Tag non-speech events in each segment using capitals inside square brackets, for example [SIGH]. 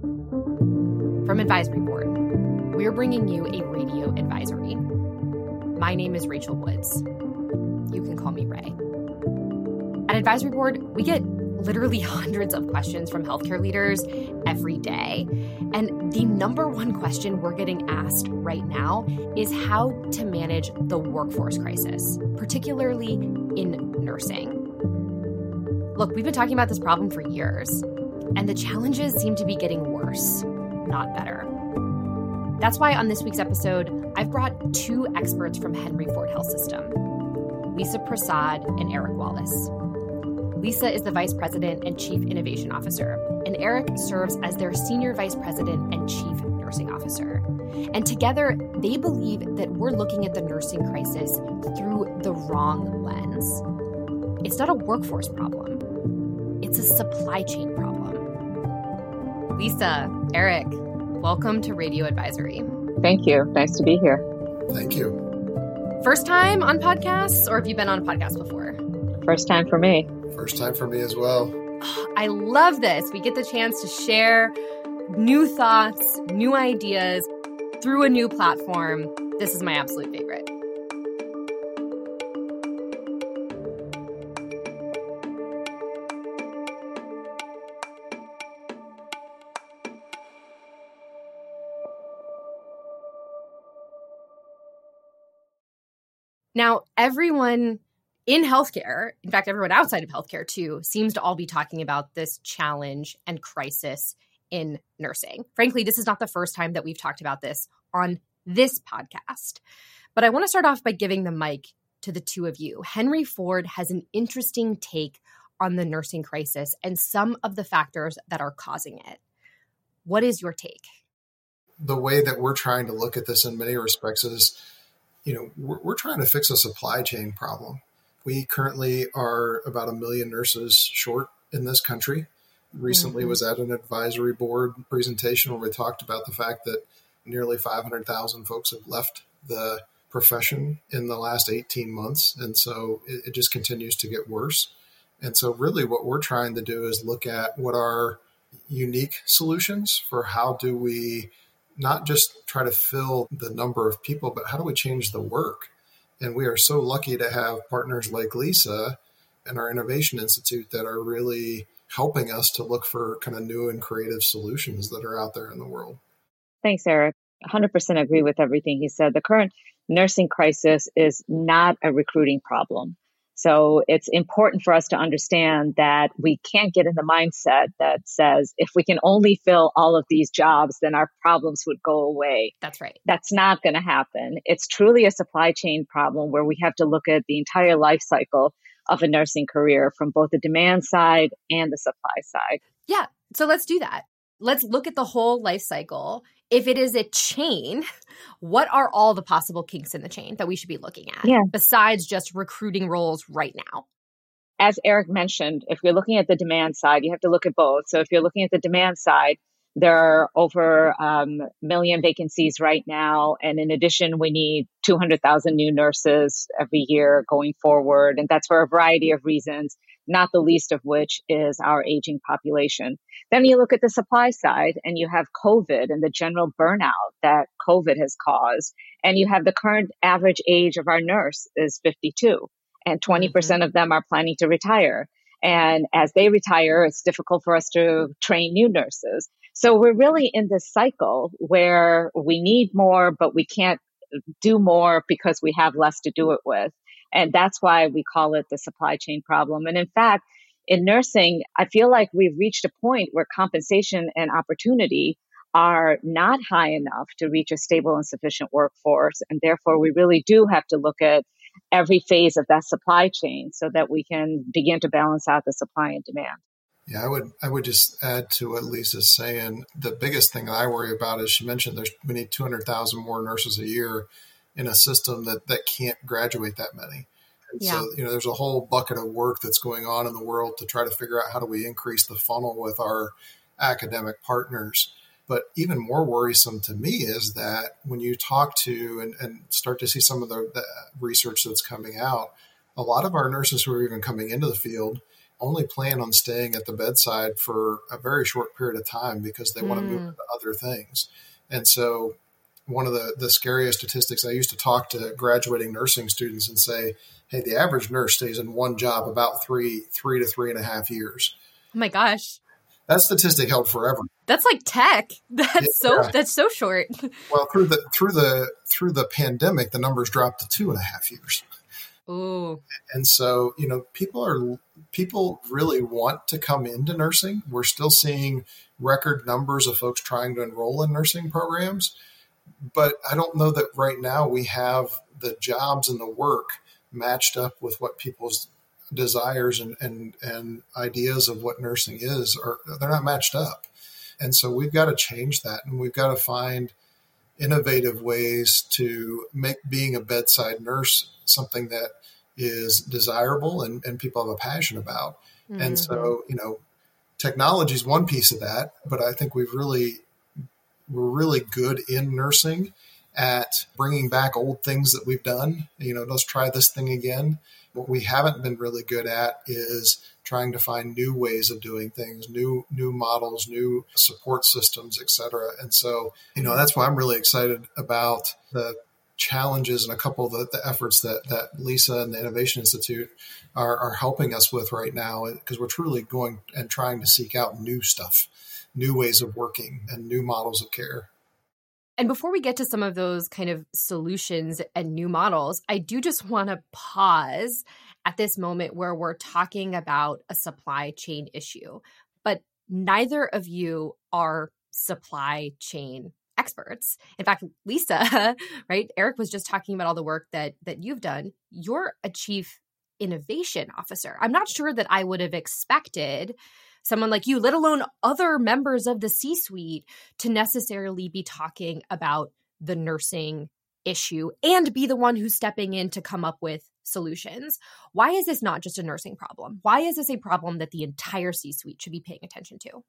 From Advisory Board, we're bringing you a radio advisory. My name is Rachel Woods. You can call me Rae. At Advisory Board, we get literally [LAUGHS] hundreds of questions from healthcare leaders every day. And the number one question we're getting asked right now is how to manage the workforce crisis, particularly in nursing. Look, we've been talking about this problem for years, and the challenges seem to be getting worse, not better. That's why on this week's episode, I've brought two experts from Henry Ford Health System Lisa Prasad and Eric Wallace. Lisa is the Vice President and Chief Innovation Officer, and Eric serves as their Senior Vice President and Chief Nursing Officer. And together, they believe that we're looking at the nursing crisis through the wrong lens. It's not a workforce problem, it's a supply chain problem. Lisa, Eric, welcome to Radio Advisory. Thank you. Nice to be here. Thank you. First time on podcasts, or have you been on a podcast before? First time for me. First time for me as well. I love this. We get the chance to share new thoughts, new ideas through a new platform. This is my absolute favorite. Now, everyone in healthcare, in fact, everyone outside of healthcare too, seems to all be talking about this challenge and crisis in nursing. Frankly, this is not the first time that we've talked about this on this podcast. But I want to start off by giving the mic to the two of you. Henry Ford has an interesting take on the nursing crisis and some of the factors that are causing it. What is your take? The way that we're trying to look at this in many respects is, you know, we're, we're trying to fix a supply chain problem we currently are about a million nurses short in this country. Recently mm-hmm. was at an advisory board presentation where we talked about the fact that nearly 500,000 folks have left the profession in the last 18 months. And so it, it just continues to get worse. And so, really, what we're trying to do is look at what are unique solutions for how do we not just try to fill the number of people, but how do we change the work? And we are so lucky to have partners like Lisa and our Innovation Institute that are really helping us to look for kind of new and creative solutions that are out there in the world. Thanks, Eric. 100% agree with everything he said. The current nursing crisis is not a recruiting problem. So it's important for us to understand that we can't get in the mindset that says if we can only fill all of these jobs, then our problems would go away. That's right. That's not going to happen. It's truly a supply chain problem where we have to look at the entire life cycle of a nursing career from both the demand side and the supply side. Yeah. So let's do that. Let's look at the whole life cycle if it is a chain, what are all the possible kinks in the chain that we should be looking at yeah. besides just recruiting roles right now? As Eric mentioned, if you're looking at the demand side, you have to look at both. So if you're looking at the demand side, there are over a um, million vacancies right now. And in addition, we need 200,000 new nurses every year going forward. And that's for a variety of reasons, not the least of which is our aging population. Then you look at the supply side and you have COVID and the general burnout that COVID has caused. And you have the current average age of our nurse is 52 and 20% mm hmm of them are planning to retire. And as they retire, it's difficult for us to train new nurses. So we're really in this cycle where we need more, but we can't do more because we have less to do it with. And that's why we call it the supply chain problem. And in fact, in nursing, I feel like we've reached a point where compensation and opportunity are not high enough to reach a stable and sufficient workforce. And therefore, we really do have to look at every phase of that supply chain so that we can begin to balance out the supply and demand. Yeah, I would I would just add to what Lisa's saying. The biggest thing that I worry about is she mentioned there's we need 200,000 more nurses a year in a system that that can't graduate that many. And yeah. so, you know, there's a whole bucket of work that's going on in the world to try to figure out how do we increase the funnel with our academic partners. But even more worrisome to me is that when you talk to and, and start to see some of the, the research that's coming out, a lot of our nurses who are even coming into the field only plan on staying at the bedside for a very short period of time because they mm. want to move into other things. And so, one of the, the scariest statistics, I used to talk to graduating nursing students and say, hey, the average nurse stays in one job about three, three to three and a half years. Oh my gosh. That statistic held forever. That's like tech. [LAUGHS] That's yeah. so that's so short. [LAUGHS] Well, through the through the through the pandemic, the numbers dropped to two and a half years. Ooh. And so, you know, people are people really want to come into nursing. We're still seeing record numbers of folks trying to enroll in nursing programs, but I don't know that right now we have the jobs and the work matched up with what people's desires and, and, and ideas of what nursing is are they're not matched up. And so we've got to change that and we've got to find innovative ways to make being a bedside nurse something that is desirable and, and people have a passion about. Mm-hmm. And so, you know, technology is one piece of that, but I think we've really, we're really good in nursing at bringing back old things that we've done. You know, let's try this thing again. What we haven't been really good at is trying to find new ways of doing things, new new models, new support systems, et cetera. And so, you know, that's why I'm really excited about the challenges and a couple of the, the efforts that, that Lisa and the Innovation Institute are, are helping us with right now, because we're truly going and trying to seek out new stuff, new ways of working, and new models of care. And before we get to some of those kind of solutions and new models, I do just want to pause at this moment where we're talking about a supply chain issue. But neither of you are supply chain experts. In fact, Lisa, [LAUGHS] right? Eric was just talking about all the work that that you've done. You're a chief innovation officer. I'm not sure that I would have expected someone like you, let alone other members of the C suite, to necessarily be talking about the nursing issue and be the one who's stepping in to come up with solutions. Why is this not just a nursing problem? Why is this a problem that the entire C suite should be paying attention to?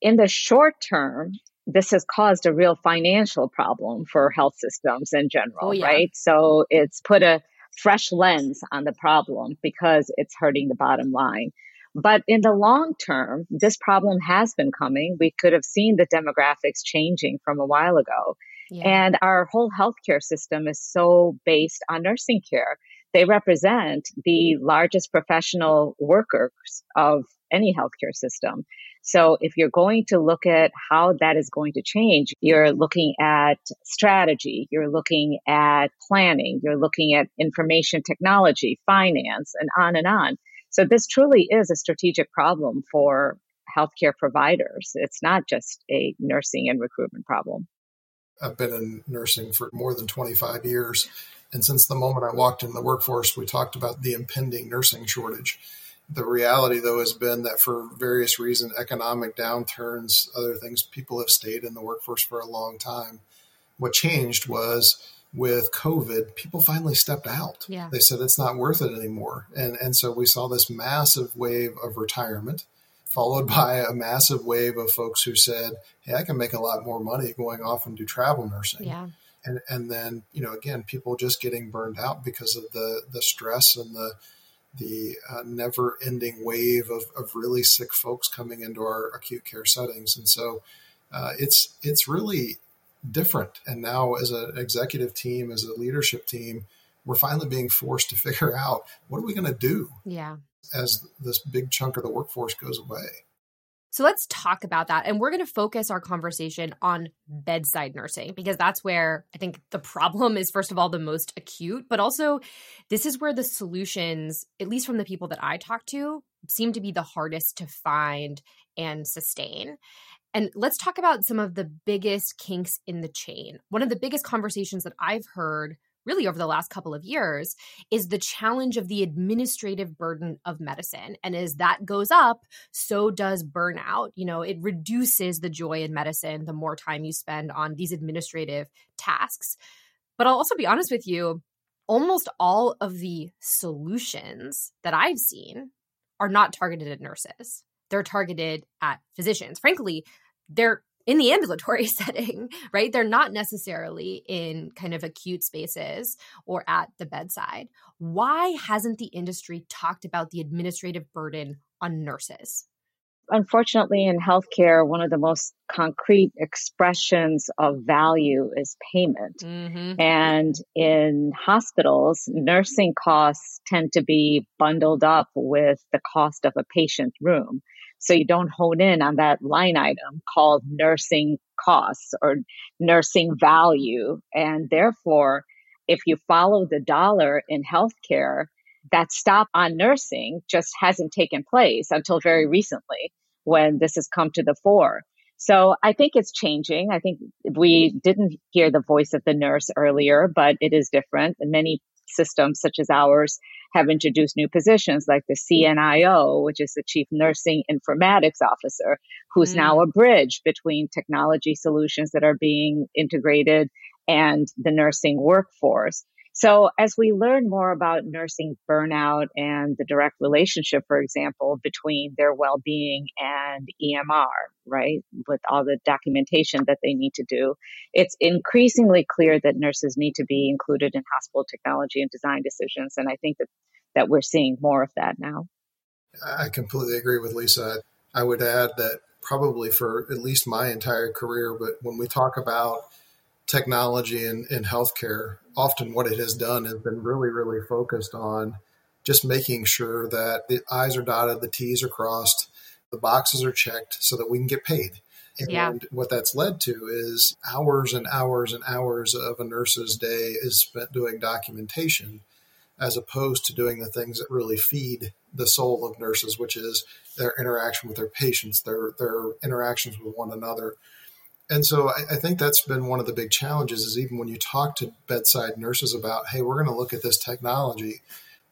In the short term, this has caused a real financial problem for health systems in general, oh, yeah. right? So it's put a fresh lens on the problem because it's hurting the bottom line. But in the long term, this problem has been coming. We could have seen the demographics changing from a while ago. Yeah. And our whole healthcare system is so based on nursing care. They represent the largest professional workers of any healthcare system. So if you're going to look at how that is going to change, you're looking at strategy, you're looking at planning, you're looking at information technology, finance, and on and on. So this truly is a strategic problem for healthcare providers. It's not just a nursing and recruitment problem. I've been in nursing for more than 25 years. And since the moment I walked in the workforce, we talked about the impending nursing shortage. The reality, though, has been that for various reasons, economic downturns, other things, people have stayed in the workforce for a long time. What changed was with COVID, people finally stepped out. Yeah. They said it's not worth it anymore. And, and so we saw this massive wave of retirement, followed [LAUGHS] by a massive wave of folks who said, Hey, I can make a lot more money going off and do travel nursing. Yeah. And, and then, you know, again, people just getting burned out because of the, the stress and the, the uh, never ending wave of, of really sick folks coming into our acute care settings. And so uh, it's, it's really different. And now, as an executive team, as a leadership team, we're finally being forced to [LAUGHS] figure out what are we going to do? Yeah. As this big chunk of the workforce goes away. So let's talk about that. And we're going to focus our conversation on bedside nursing because that's where I think the problem is, first of all, the most acute, but also this is where the solutions, at least from the people that I talk to, seem to be the hardest to find and sustain. And let's talk about some of the biggest kinks in the chain. One of the biggest conversations that I've heard really over the last couple of years is the challenge of the administrative burden of medicine. And as that goes up, so does burnout. You know, it reduces the joy in medicine the more time you spend on these administrative tasks. But I'll also be honest with you, almost all of the solutions that I've seen are not targeted at nurses. They're targeted at physicians. Frankly, they're in the ambulatory [LAUGHS] setting, right? They're not necessarily in kind of acute spaces or at the bedside. Why hasn't the industry talked about the administrative burden on nurses? unfortunately, in healthcare, one of the most concrete expressions of value is payment. Mm-hmm. And in hospitals, nursing costs tend to be bundled up with the cost of a patient room. So you don't hone in on that line item called nursing costs or nursing value. And therefore, if you follow the dollar in healthcare, that stop on nursing just hasn't taken place until very recently when this has come to the fore. So I think it's changing. I think we didn't hear the voice of the nurse earlier, but it is different. And many systems such as ours have introduced new positions like the CNIO, which is the Chief Nursing Informatics Officer, who's mm. now a bridge between technology solutions that are being integrated and the nursing workforce. So as we learn more about nursing burnout and the direct relationship, for example, between their well-being and EMR, right, with all the documentation that they need to do, it's increasingly clear that nurses need to be included in hospital technology and design decisions. And I think that, that we're seeing more of that now. I completely agree with Lisa. I would add that probably for at least my entire career, but when we talk about technology in, in healthcare, often what it has done has been really, really focused on just making sure that the I's are dotted, the T's are crossed, the boxes are checked so that we can get paid. And yeah. what that's led to is hours and hours and hours of a nurse's day is spent doing documentation as opposed to doing the things that really feed the soul of nurses, which is their interaction with their patients, their their interactions with one another, and so I, I, think that's been one of the big challenges is even when you talk to bedside nurses about, hey, we're going to look at this technology,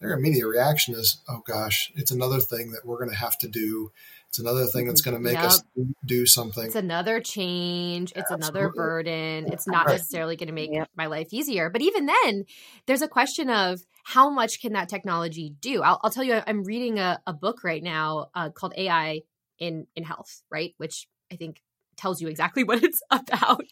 their immediate reaction is, oh gosh, it's another thing that we're going to have to do. It's another thing that's going to make yep. us do something. It's another change. It's Absolutely. another burden. It's not necessarily going to make yep. my life easier. But even then, there's a question of how much can that technology do? I'll, I'll tell you, I'm reading a, a book right now uh, called AI in in health, right? Which I think tells you exactly [LAUGHS] what it's about.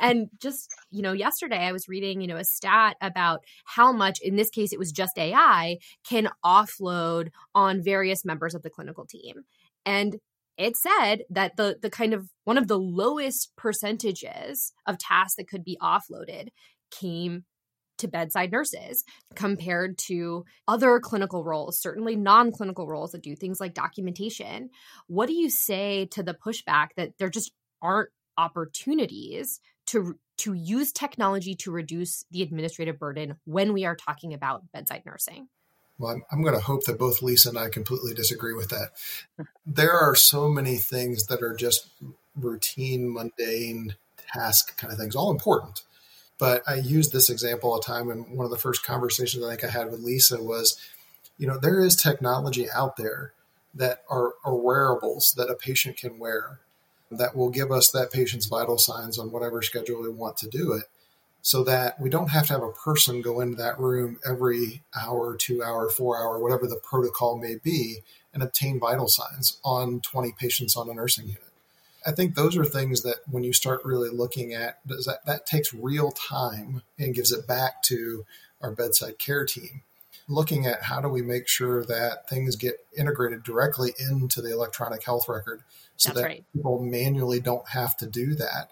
and just, you know, yesterday I was reading, you know, a stat about how much, in this case, it was just AI, can offload on various members of the clinical team. And it said that the the kind of one of the lowest percentages of tasks that could be offloaded came to bedside nurses compared to other clinical roles, certainly non clinical roles that do things like documentation. What do you say to the pushback that there just aren't opportunities to to use technology to reduce the administrative burden when we are talking about bedside nursing? Well, I'm, I'm going to hope that both Lisa and I completely disagree with that. [LAUGHS] There are so many things that are just routine, mundane task kind of things, all important. But I used this example a time in one of the first conversations I think I had with Lisa was, you know, there is technology out there that are, are wearables that a patient can wear that will give us that patient's vital signs on whatever schedule we want to do it so that we don't have to have a person go into that room every hour, two hour, four hour, whatever the protocol may be, and obtain vital signs on 20 patients on a nursing unit. I think those are things that when you start really looking at does that that takes real time and gives it back to our bedside care team. Looking at how do we make sure that things get integrated directly into the electronic health record so That's that right. people manually don't have to do that.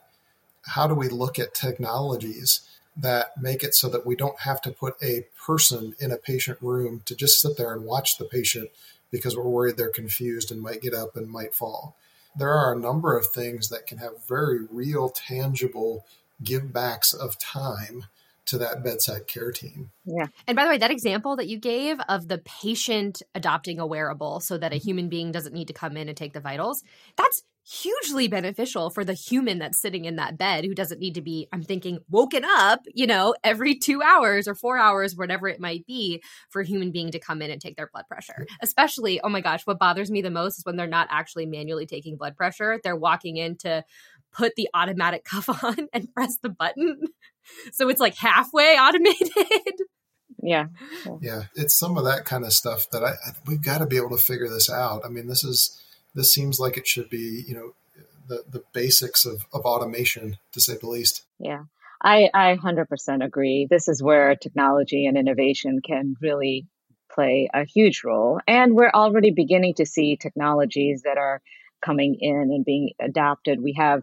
How do we look at technologies that make it so that we don't have to put a person in a patient room to just sit there and watch the patient because we're worried they're confused and might get up and might fall? There are a number of things that can have very real, tangible give backs of time to that bedside care team. Yeah. And by the way, that example that you gave of the patient adopting a wearable so that a mm-hmm. human being doesn't need to come in and take the vitals, that's hugely beneficial for the human that's sitting in that bed who doesn't need to be, I'm thinking, woken up, you know, every two hours or four hours, whatever it might be, for a human being to come in and take their blood pressure. Especially, oh my gosh, what bothers me the most is when they're not actually manually taking blood pressure. They're walking in to put the automatic [LAUGHS] cuff on and press the button. So it's like halfway automated. [LAUGHS] Yeah. Yeah. It's some of that kind of stuff that I, I we've got to be able to figure this out. I mean, this is, this seems like it should be, you know, the, the basics of, of automation to say the least. Yeah. I, I 100% agree. This is where technology and innovation can really play a huge role. And we're already beginning to see technologies that are coming in and being adopted. We have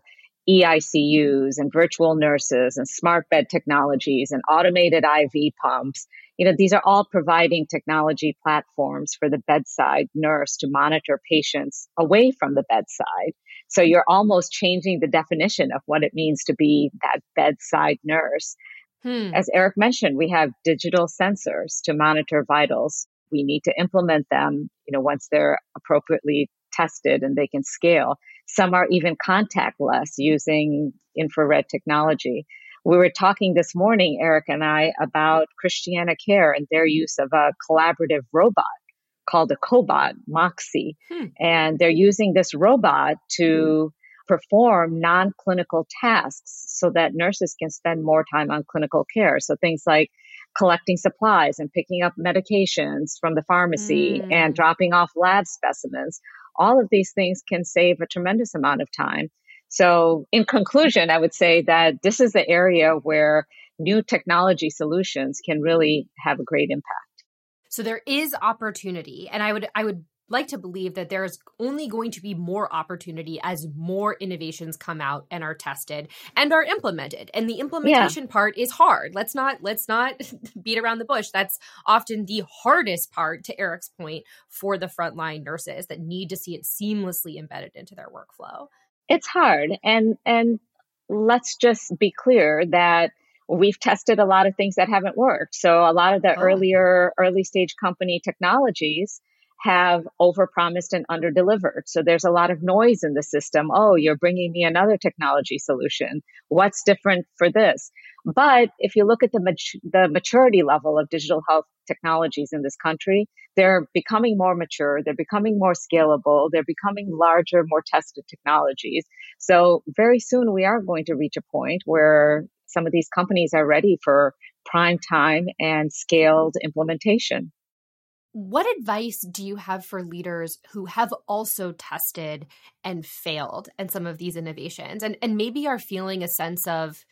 EICUs and virtual nurses and smart bed technologies and automated IV pumps. You know, these are all providing technology platforms for the bedside nurse to monitor patients away from the bedside. So you're almost changing the definition of what it means to be that bedside nurse. Hmm. As Eric mentioned, we have digital sensors to monitor vitals. We need to implement them, you know, once they're appropriately tested and they can scale. Some are even contactless using infrared technology. We were talking this morning, Eric and I, about Christiana Care and their use of a collaborative robot called a cobot, Moxi. Hmm. And they're using this robot to perform non clinical tasks so that nurses can spend more time on clinical care. So things like collecting supplies and picking up medications from the pharmacy mm. and dropping off lab specimens. All of these things can save a tremendous amount of time. So, in conclusion, I would say that this is the area where new technology solutions can really have a great impact. So there is opportunity and I would I would like to believe that there's only going to be more opportunity as more innovations come out and are tested and are implemented. And the implementation yeah. part is hard. Let's not let's not [LAUGHS] beat around the bush. That's often the hardest part to eric's point for the frontline nurses that need to see it seamlessly embedded into their workflow. It's hard. And and let's just be clear that we've tested a lot of things that haven't worked. So a lot of the oh. earlier early stage company technologies have overpromised and underdelivered. So there's a lot of noise in the system. Oh, you're bringing me another technology solution. What's different for this? But if you look at the mat- the maturity level of digital health technologies in this country, they're becoming more mature. They're becoming more scalable. They're becoming larger, more tested technologies. So very soon we are going to reach a point where some of these companies are ready for prime time and scaled implementation. What advice do you have for leaders who have also tested and failed in some of these innovations? And, and maybe are feeling a sense of,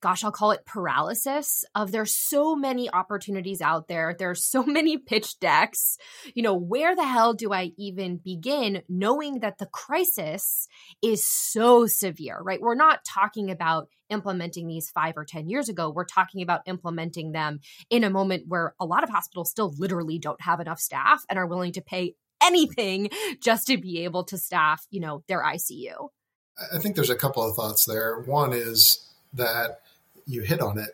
gosh, I'll call it paralysis of there's so many opportunities out there. There's so [LAUGHS] many pitch decks. You know, where the hell do I even begin knowing that the crisis is so severe, right? We're not talking about implementing these five or 10 years ago. We're talking about implementing them in a moment where a lot of hospitals still literally don't have enough staff and are willing to pay anything [LAUGHS] just to be able to staff, you know, their ICU. I think there's a couple of thoughts there. One is that you hit on it.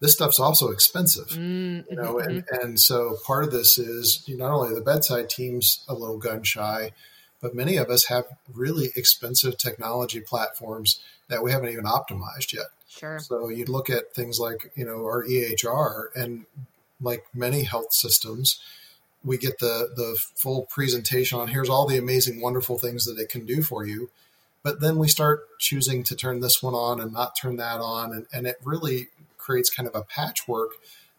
This stuff's also expensive, mm-hmm. you know, and, mm-hmm. and so part of this is not only the bedside team's a little gun shy, but many of us have really expensive technology platforms that we haven't even optimized yet. Sure. So you look at things like, you know, our EHR and like many health systems, we get the the full presentation on here's all the amazing wonderful things that it can do for you. But then we start choosing to turn this one on and not turn that on and, and it really creates kind of a patchwork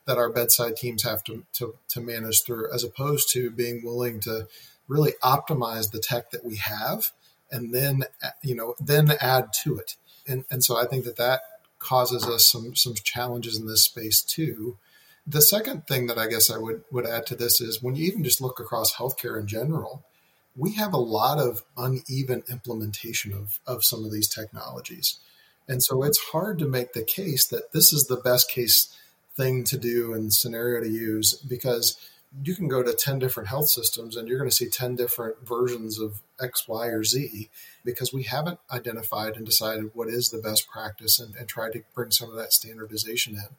that our bedside teams have to, to, to manage through as opposed to being willing to really optimize the tech that we have and then you know then add to it. And and so i think that that causes us some some challenges in this space too. The second thing that i guess i would would add to this is when you even just look across healthcare in general we have a lot of uneven implementation of of some of these technologies and so it's hard to make the case that this is the best case thing to do and scenario to use because you can go to 10 different health systems and you're going to see 10 different versions of X, Y, or Z because we haven't identified and decided what is the best practice and, and tried to bring some of that standardization in.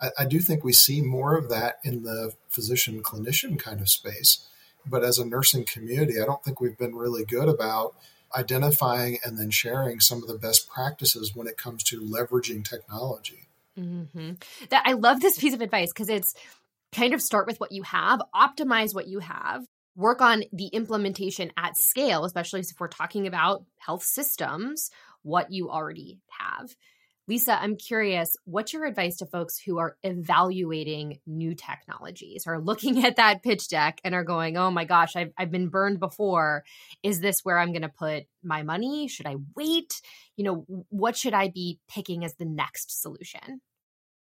I, I do think we see more of that in the physician clinician kind of space. But as a nursing community, I don't think we've been really good about identifying and then sharing some of the best practices when it comes to leveraging technology. Mm-hmm. That I love this piece of advice because it's kind of start with what you have, optimize what you have, work on the implementation at scale, especially if we're talking about health systems, what you already have. Lisa, I'm curious, what's your advice to folks who are evaluating new technologies or looking [LAUGHS] at that pitch deck and are going, oh my gosh, I've, I've been burned before. Is this where I'm going to put my money? Should I wait? You know, what should I be picking as the next solution?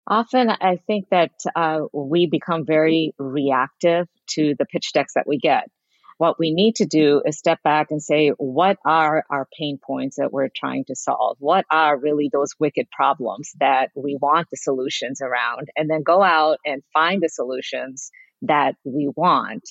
Often, I think that uh, we become very reactive to the pitch decks that we get. What we need to do is step back and say, what are our pain points that we're trying to solve? What are really those wicked problems that we want the solutions around? And then go out and find the solutions that we want.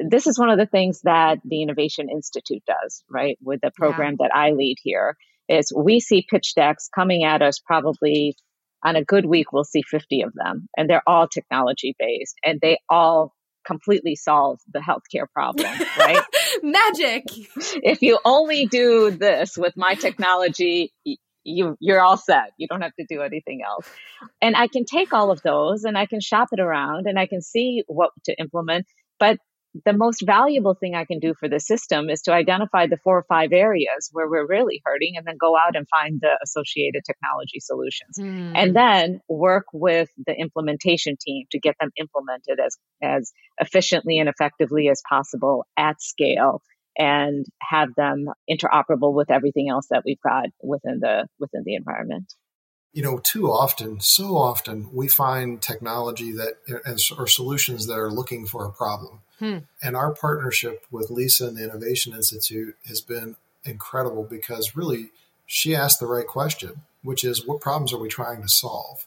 This is one of the things that the Innovation Institute does, right? With the program yeah. that I lead here, is we see pitch decks coming at us probably on a good week, we'll see 50 of them, and they're all technology based, and they all completely solve the healthcare problem, right? [LAUGHS] Magic. If you only do this with my technology, you you're all set. You don't have to do anything else. And I can take all of those and I can shop it around and I can see what to implement, but the most valuable thing I can do for the system is to identify the four or five areas where we're really hurting and then go out and find the associated technology solutions. Mm. And then work with the implementation team to get them implemented as, as efficiently and effectively as possible at scale and have them interoperable with everything else that we've got within the within the environment you know, too often, so often, we find technology that or solutions that are looking for a problem. Hmm. And our partnership with Lisa and the Innovation Institute has been incredible because really she asked the right question, which is what problems are we trying to solve?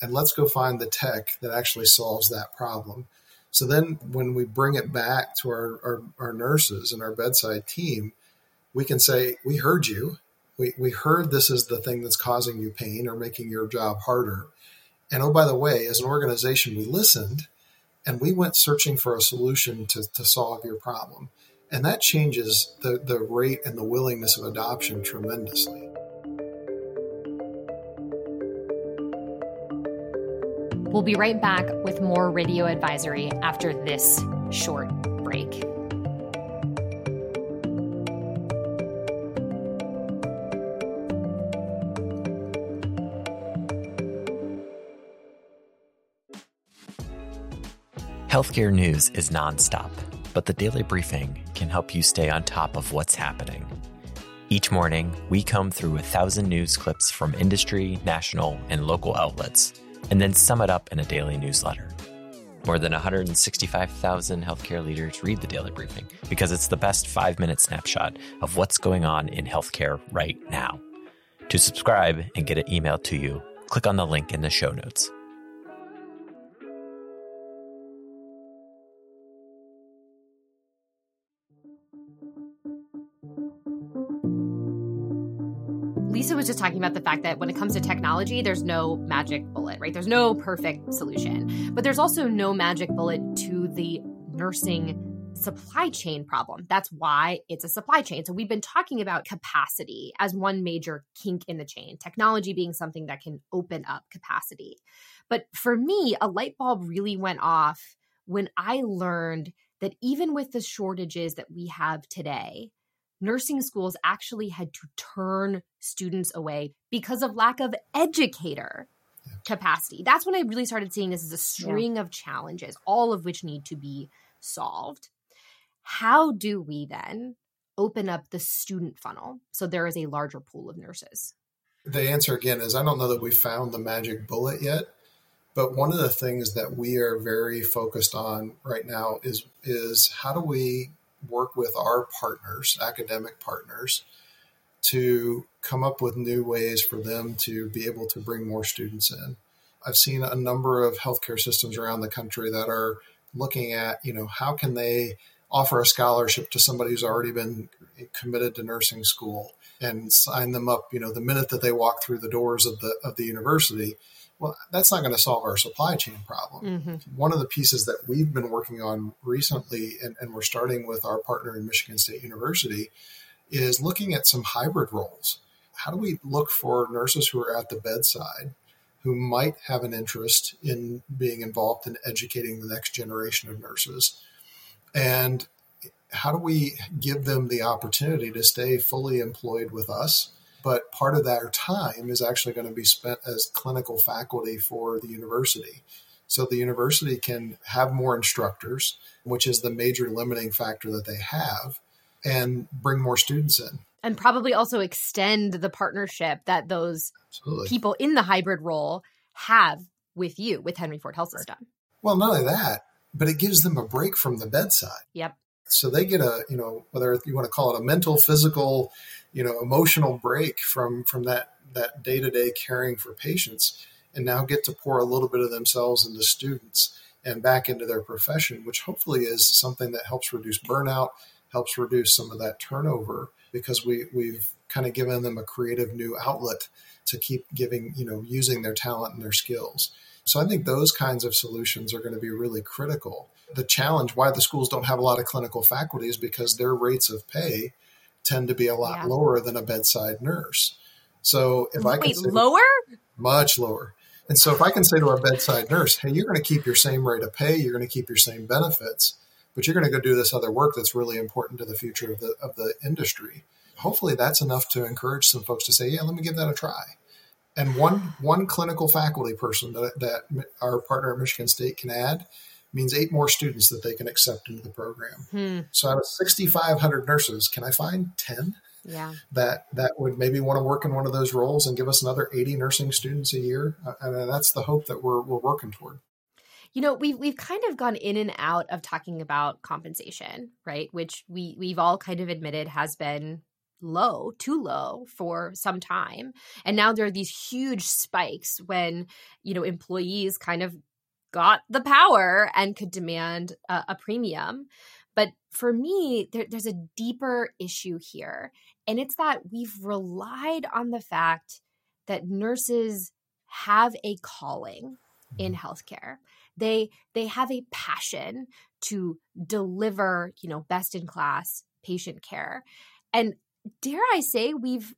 And let's go find the tech that actually solves that problem. So then when we bring it back to our, our, our nurses and our bedside team, we can say, We heard you we, we heard this is the thing that's causing you pain or making your job harder. And oh, by the way, as an organization, we listened and we went searching for a solution to, to solve your problem. And that changes the, the rate and the willingness of adoption tremendously. We'll be right back with more radio advisory after this short break. Healthcare news is nonstop, but the daily briefing can help you stay on top of what's happening. Each morning, we comb through a thousand news clips from industry, national, and local outlets, and then sum it up in a daily newsletter. More than 165,000 healthcare leaders read the daily briefing because it's the best five minute snapshot of what's going on in healthcare right now. To subscribe and get it emailed to you, click on the link in the show notes. Lisa was just talking about the fact that when it comes to technology, there's no magic bullet, right? There's no perfect solution, but there's also no magic bullet to the nursing supply chain problem. That's why it's a supply chain. So we've been talking about capacity as one major kink in the chain, technology being something that can open up capacity. But for me, a light bulb really went off when I learned that even with the shortages that we have today, nursing schools actually had to turn students away because of lack of educator capacity. That's when I really started seeing this as a string yeah. of challenges, all of which need to be solved. How do we then open up the student funnel so there is a larger pool of nurses? The answer again is I don't know that we found the magic bullet yet, but one of the things that we are very focused on right now is is how do we work with our partners, academic partners, to come up with new ways for them to be able to bring more students in. I've seen a number of healthcare systems around the country that are looking at, you know, how can they offer a scholarship to somebody who's already been committed to nursing school and sign them up, you know, the minute that they walk through the doors of the of the university well, that's not going to solve our supply chain problem. Mm-hmm. One of the pieces that we've been working on recently, and, and we're starting with our partner in Michigan State University, is looking at some hybrid roles. How do we look for nurses who are at the bedside who might have an interest in being involved in educating the next generation of nurses? And how do we give them the opportunity to stay fully employed with us but part of their time is actually going to be spent as clinical faculty for the university. So the university can have more instructors, which is the major limiting factor that they have, and bring more students in. And probably also extend the partnership that those Absolutely. people in the hybrid role have with you with Henry Ford Health System. Well, not only that, but it gives them a break from the bedside. Yep. So they get a, you know, whether you want to call it a mental, physical, you know, emotional break from from that that day-to-day caring for patients and now get to pour a little bit of themselves into students and back into their profession, which hopefully is something that helps reduce burnout, helps reduce some of that turnover because we we've kind of given them a creative new outlet to keep giving, you know, using their talent and their skills. So I think those kinds of solutions are going to be really critical. The challenge why the schools don't have a lot of clinical faculty is because their rates of pay tend to be a lot yeah. lower than a bedside nurse. So if Wait, I can say, lower, much lower. And so if I can say to our bedside nurse, "Hey, you're going to keep your same rate of pay, you're going to keep your same benefits, but you're going to go do this other work that's really important to the future of the of the industry." Hopefully, that's enough to encourage some folks to say, "Yeah, let me give that a try." And one one clinical faculty person that, that our partner at Michigan State can add means eight more students that they can accept into the program. Hmm. So out of 6,500 nurses, can I find 10? yeah. that that would maybe want to work in one of those roles and give us another 80 nursing students a year. And that's the hope that we're, we're working toward. You know, we've we've kind of gone in and out of talking about compensation, right? Which we we've all kind of admitted has been low, too low for some time. And now there are these huge spikes when, you know, employees kind of got the power and could demand a, a premium. But for me, there, there's a deeper issue here. And it's that we've relied on the fact that nurses have a calling in mm-hmm. healthcare. They they have a passion to deliver, you know, best in class patient care. And dare I say we've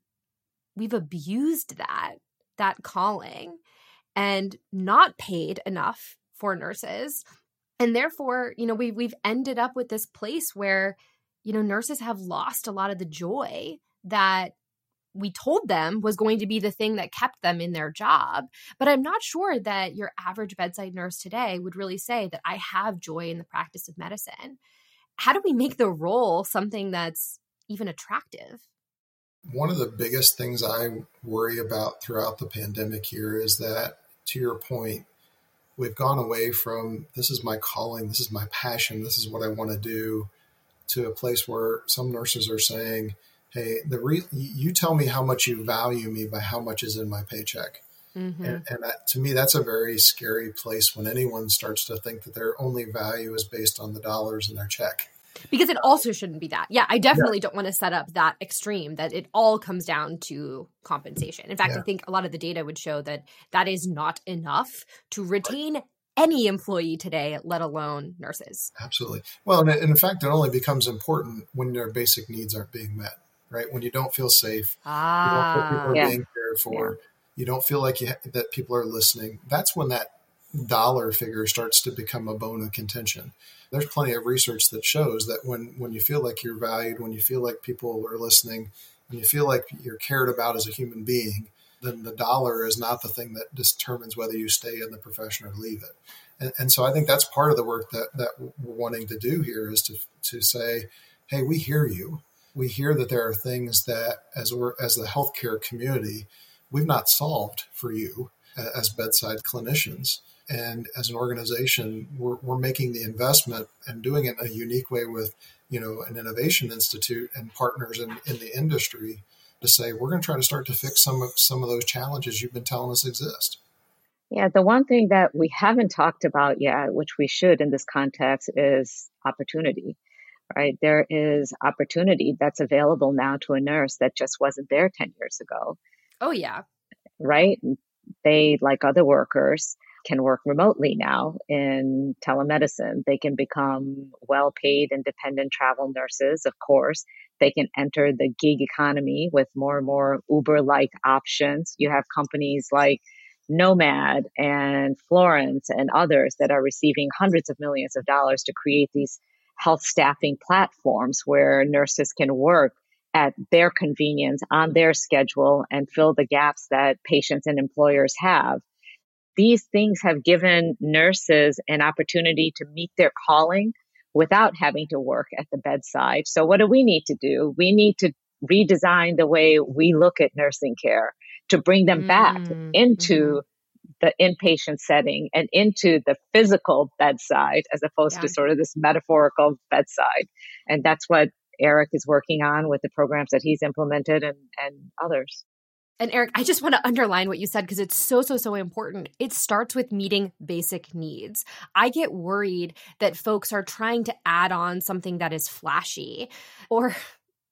we've abused that that calling and not paid enough for nurses. And therefore, you know, we we've ended up with this place where you know, nurses have lost a lot of the joy that we told them was going to be the thing that kept them in their job. But I'm not sure that your average bedside nurse today would really say that I have joy in the practice of medicine. How do we make the role something that's even attractive? One of the biggest things I worry about throughout the pandemic here is that, to your point, we've gone away from this is my calling, this is my passion, this is what I want to do, to a place where some nurses are saying, "Hey, the re- you tell me how much you value me by how much is in my paycheck." Mm-hmm. And, and that, to me, that's a very scary place when anyone starts to think that their only value is based on the dollars in their check. Because it also shouldn't be that. Yeah, I definitely yeah. don't want to set up that extreme that it all comes down to compensation. In fact, yeah. I think a lot of the data would show that that is not enough to retain any employee today, let alone nurses. Absolutely. Well, and in fact, it only becomes important when their basic needs aren't being met, right? When you don't feel safe, ah, you don't feel people are yeah. being cared for, yeah. you don't feel like you ha- that people are listening. That's when that dollar figure starts to become a bone of contention. There's plenty of research that shows that when when you feel like you're valued, when you feel like people are listening, when you feel like you're cared about as a human being, then the dollar is not the thing that determines whether you stay in the profession or leave it. And, and so I think that's part of the work that, that we're wanting to do here is to, to say, hey, we hear you. We hear that there are things that, as we're as the healthcare community, we've not solved for you as bedside clinicians. And as an organization, we're, we're making the investment and doing it in a unique way with, you know, an innovation institute and partners in, in the industry to say we're going to try to start to fix some of some of those challenges you've been telling us exist. Yeah, the one thing that we haven't talked about yet, which we should in this context, is opportunity. Right? There is opportunity that's available now to a nurse that just wasn't there 10 years ago. Oh, yeah. Right? They, like other workers, can work remotely now in telemedicine. They can become well paid independent travel nurses, of course. They can enter the gig economy with more and more Uber like options. You have companies like Nomad and Florence and others that are receiving hundreds of millions of dollars to create these health staffing platforms where nurses can work at their convenience on their schedule and fill the gaps that patients and employers have. These things have given nurses an opportunity to meet their calling without having to work at the bedside. So what do we need to do? We need to redesign the way we look at nursing care to bring them back mm-hmm. into the inpatient setting and into the physical bedside as opposed yeah. to sort of this metaphorical bedside. And that's what Eric is working on with the programs that he's implemented and, and others. And Eric, I just want to underline what you said because it's so, so, so important. It starts with meeting basic needs. I get worried that folks are trying to add on something that is flashy or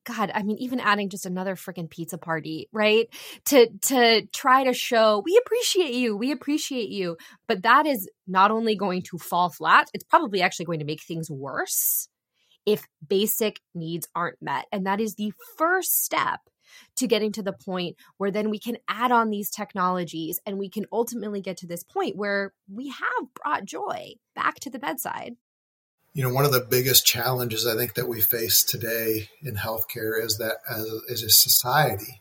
God, I mean, even adding just another freaking pizza party, right? To to try to show we appreciate you, we appreciate you. But that is not only going to fall flat, it's probably actually going to make things worse if basic needs aren't met. And that is the first step to getting to the point where then we can add on these technologies and we can ultimately get to this point where we have brought joy back to the bedside. You know, one of the biggest challenges I think that we face today in healthcare is that as a, as a society,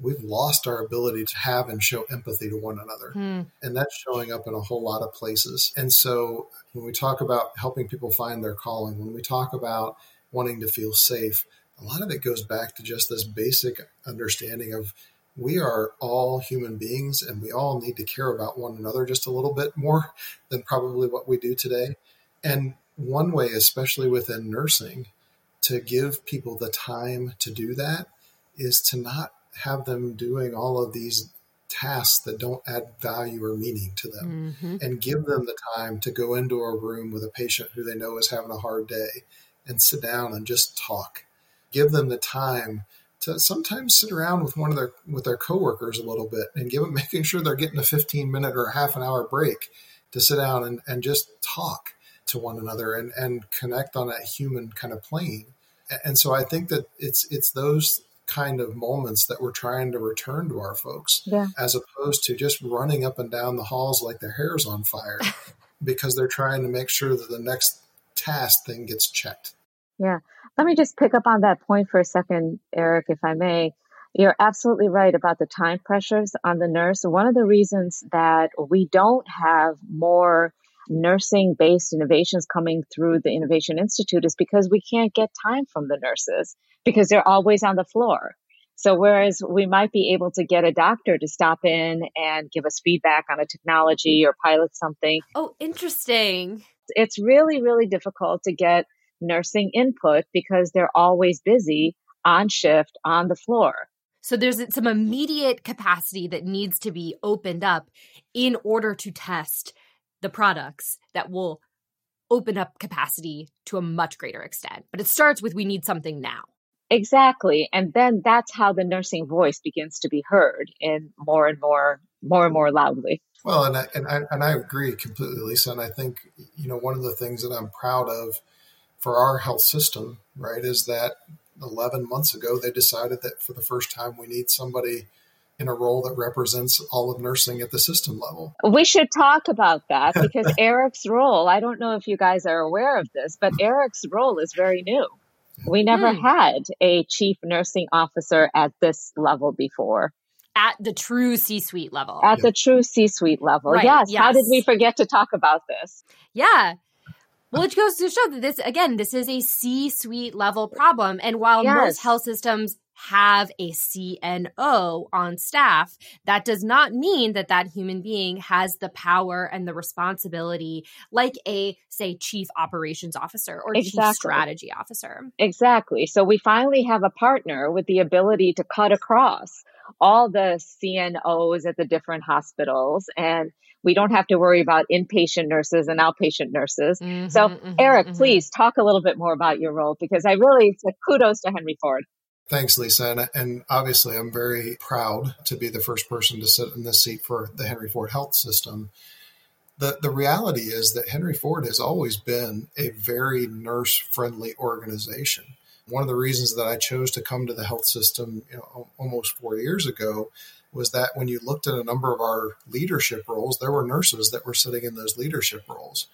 we've lost our ability to have and show empathy to one another. Hmm. And that's showing up in a whole lot of places. And so when we talk about helping people find their calling, when we talk about wanting to feel safe, a lot of it goes back to just this basic understanding of we are all human beings and we all need to care about one another just a little bit more [LAUGHS] than probably what we do today. And one way, especially within nursing, to give people the time to do that is to not have them doing all of these tasks that don't add value or meaning to them mm-hmm. and give them the time to go into a room with a patient who they know is having a hard day and sit down and just talk give them the time to sometimes sit around with one of their with their coworkers a little bit and give them [LAUGHS] making sure they're getting a 15 minute or a half an hour break to sit down and, and just talk to one another and, and connect on that human kind of plane. And so I think that it's it's those kind of moments that we're trying to return to our folks yeah. as opposed to just running up and down the halls like their hair's on fire [LAUGHS] because they're trying to make sure that the next task thing gets checked. Yeah. Let me just pick up on that point for a second, Eric, if I may. You're absolutely right about the time pressures on the nurse. One of the reasons that we don't have more nursing based innovations coming through the Innovation Institute is because we can't get time from the nurses because they're always on the floor. So whereas we might be able to get a doctor to stop in and give us feedback on a technology or pilot something. Oh, interesting. It's really, really difficult to get nursing input because they're always busy on shift on the floor. So there's some immediate capacity that needs to be opened up in order to test the products that will open up capacity to a much greater extent. But it starts with we need something now. Exactly. And then that's how the nursing voice begins to be heard in more and more more and more loudly. Well, and I, and I, and I agree completely, Lisa. And I think, you know, one of the things that I'm proud of for our health system, right, is that 11 months ago they decided that for the first time we need somebody in a role that represents all of nursing at the system level. We should talk about that [LAUGHS] because Eric's role, I don't know if you guys are aware of this, but Eric's role is very new. We never hmm. had a chief nursing officer at this level before. At the true C suite level. At the true C suite level. Right, yes. yes. How did we forget to talk about this? Yeah. Well, it goes to show that this, again, this is a C suite level problem. And while yes. most health systems have a CNO on staff, that does not mean that that human being has the power and the responsibility like a, say, chief operations officer or exactly. chief strategy officer. Exactly. So we finally have a partner with the ability to cut across all the CNOs at the different hospitals and we don't have to worry about inpatient nurses and outpatient nurses. Mm-hmm, so, mm-hmm, Eric, mm-hmm. please talk a little bit more about your role because I really, kudos to Henry Ford. Thanks, Lisa. And, and, obviously, I'm very proud to be the first person to sit in this seat for the Henry Ford Health System. The, the reality is that Henry Ford has always been a very nurse friendly organization. One of the reasons that I chose to come to the health system you know, almost four years ago was that when you looked at a number of our leadership roles, there were nurses that were sitting in those leadership roles.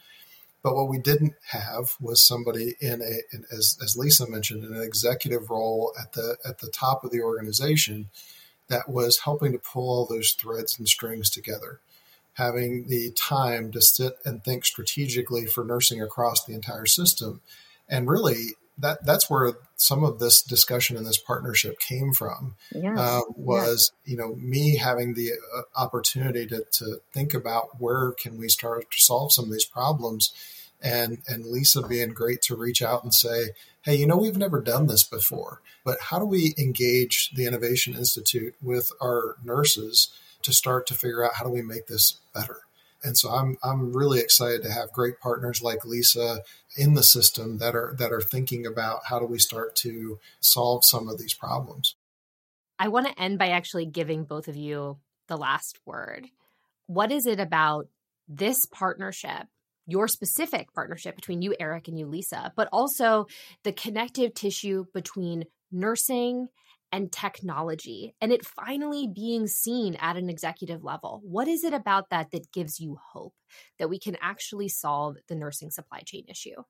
But what we didn't have was somebody in a, in, as, as Lisa mentioned, in an executive role at the at the top of the organization that was helping to pull all those threads and strings together, having the time to sit and think strategically for nursing across the entire system, and really that that's where some of this discussion and this partnership came from. Yes. Uh, was yes. you know me having the uh, opportunity to to think about where can we start to solve some of these problems, and and Lisa being great to reach out and say, hey, you know we've never done this before, but how do we engage the Innovation Institute with our nurses to start to figure out how do we make this better? And so I'm I'm really excited to have great partners like Lisa in the system that are that are thinking about how do we start to solve some of these problems. I want to end by actually giving both of you the last word. What is it about this partnership, your specific partnership between you, Eric, and you, Lisa, but also the connective tissue between nursing and technology and it finally being seen at an executive level. What is it about that that gives you hope that we can actually solve the nursing supply chain issue?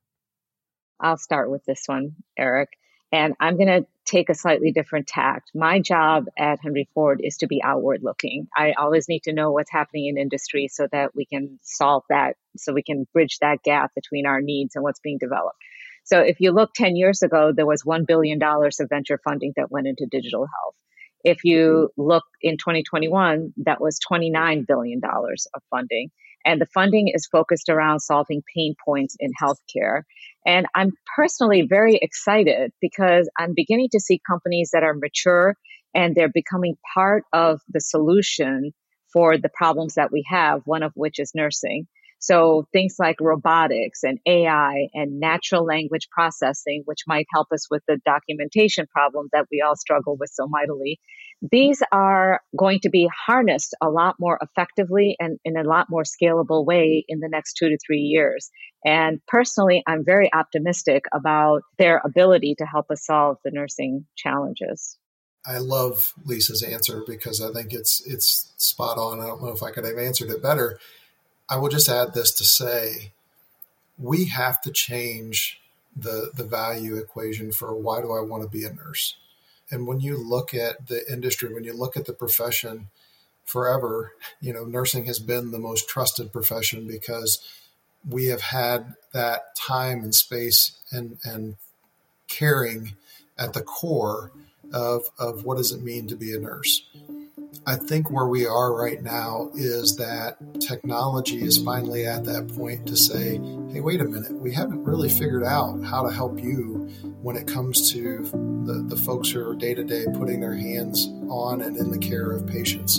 I'll start with this one, Eric. And I'm going to take a slightly different tact. My job at Henry Ford is to be outward looking. I always need to know what's happening in industry so that we can solve that, so we can bridge that gap between our needs and what's being developed. So if you look 10 years ago, there was $1 billion of venture funding that went into digital health. If you mm-hmm. look in 2021, that was $29 billion of funding. And the funding is focused around solving pain points in healthcare. And I'm personally very excited because I'm beginning to see companies that are mature and they're becoming part of the solution for the problems that we have, one of which is nursing. So things like robotics and AI and natural language processing, which might help us with the documentation problem that we all struggle with so mightily. These are going to be harnessed a lot more effectively and in a lot more scalable way in the next two to three years. And personally, I'm very optimistic about their ability to help us solve the nursing challenges. I love Lisa's answer because I think it's it's spot on. I don't know if I could have answered it better I will just add this to say we have to change the the value equation for why do I want to be a nurse? And when you look at the industry, when you look at the profession forever, you know, nursing has been the most trusted profession because we have had that time and space and and caring at the core of of what does it mean to be a nurse. I think where we are right now is that technology is finally at that point to say, hey, wait a minute, we haven't really figured out how to help you when it comes to the, the folks who are day to day putting their hands on and in the care of patients.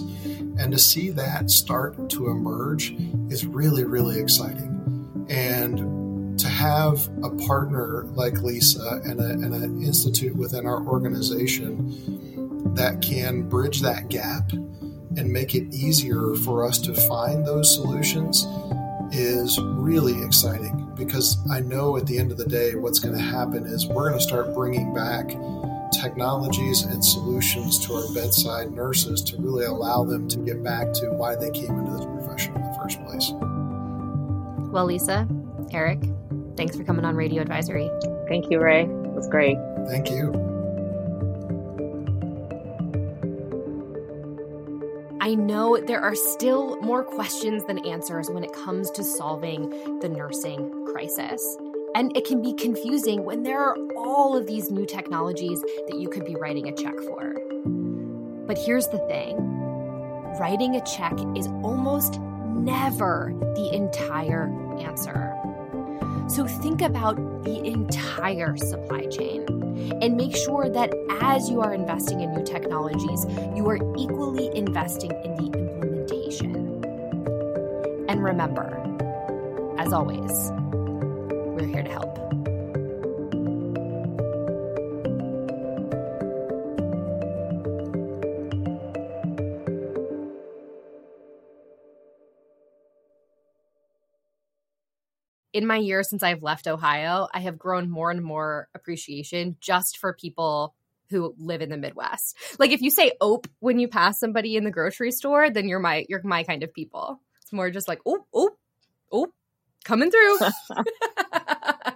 And to see that start to emerge is really, really exciting. And to have a partner like Lisa and, a, and an institute within our organization that can bridge that gap and make it easier for us to find those solutions is really exciting because I know at the end of the day, what's going to happen is we're going to start bringing back technologies and solutions to our bedside nurses to really allow them to get back to why they came into this profession in the first place. Well, Lisa, Eric, thanks for coming on Radio Advisory. Thank you, Rae. It was great. Thank you. I know there are still more questions than answers when it comes to solving the nursing crisis. And it can be confusing when there are all of these new technologies that you could be writing a check for. But here's the thing writing a check is almost never the entire answer. So think about the entire supply chain and make sure that as you are investing in new technologies, you are equally investing in the implementation. And remember, as always, we're here to help. In my years since I've left Ohio, I have grown more and more appreciation just for people who live in the Midwest. Like if you say ope when you pass somebody in the grocery store, then you're my you're my kind of people. It's more just like oop oop oop coming through. [LAUGHS] [LAUGHS]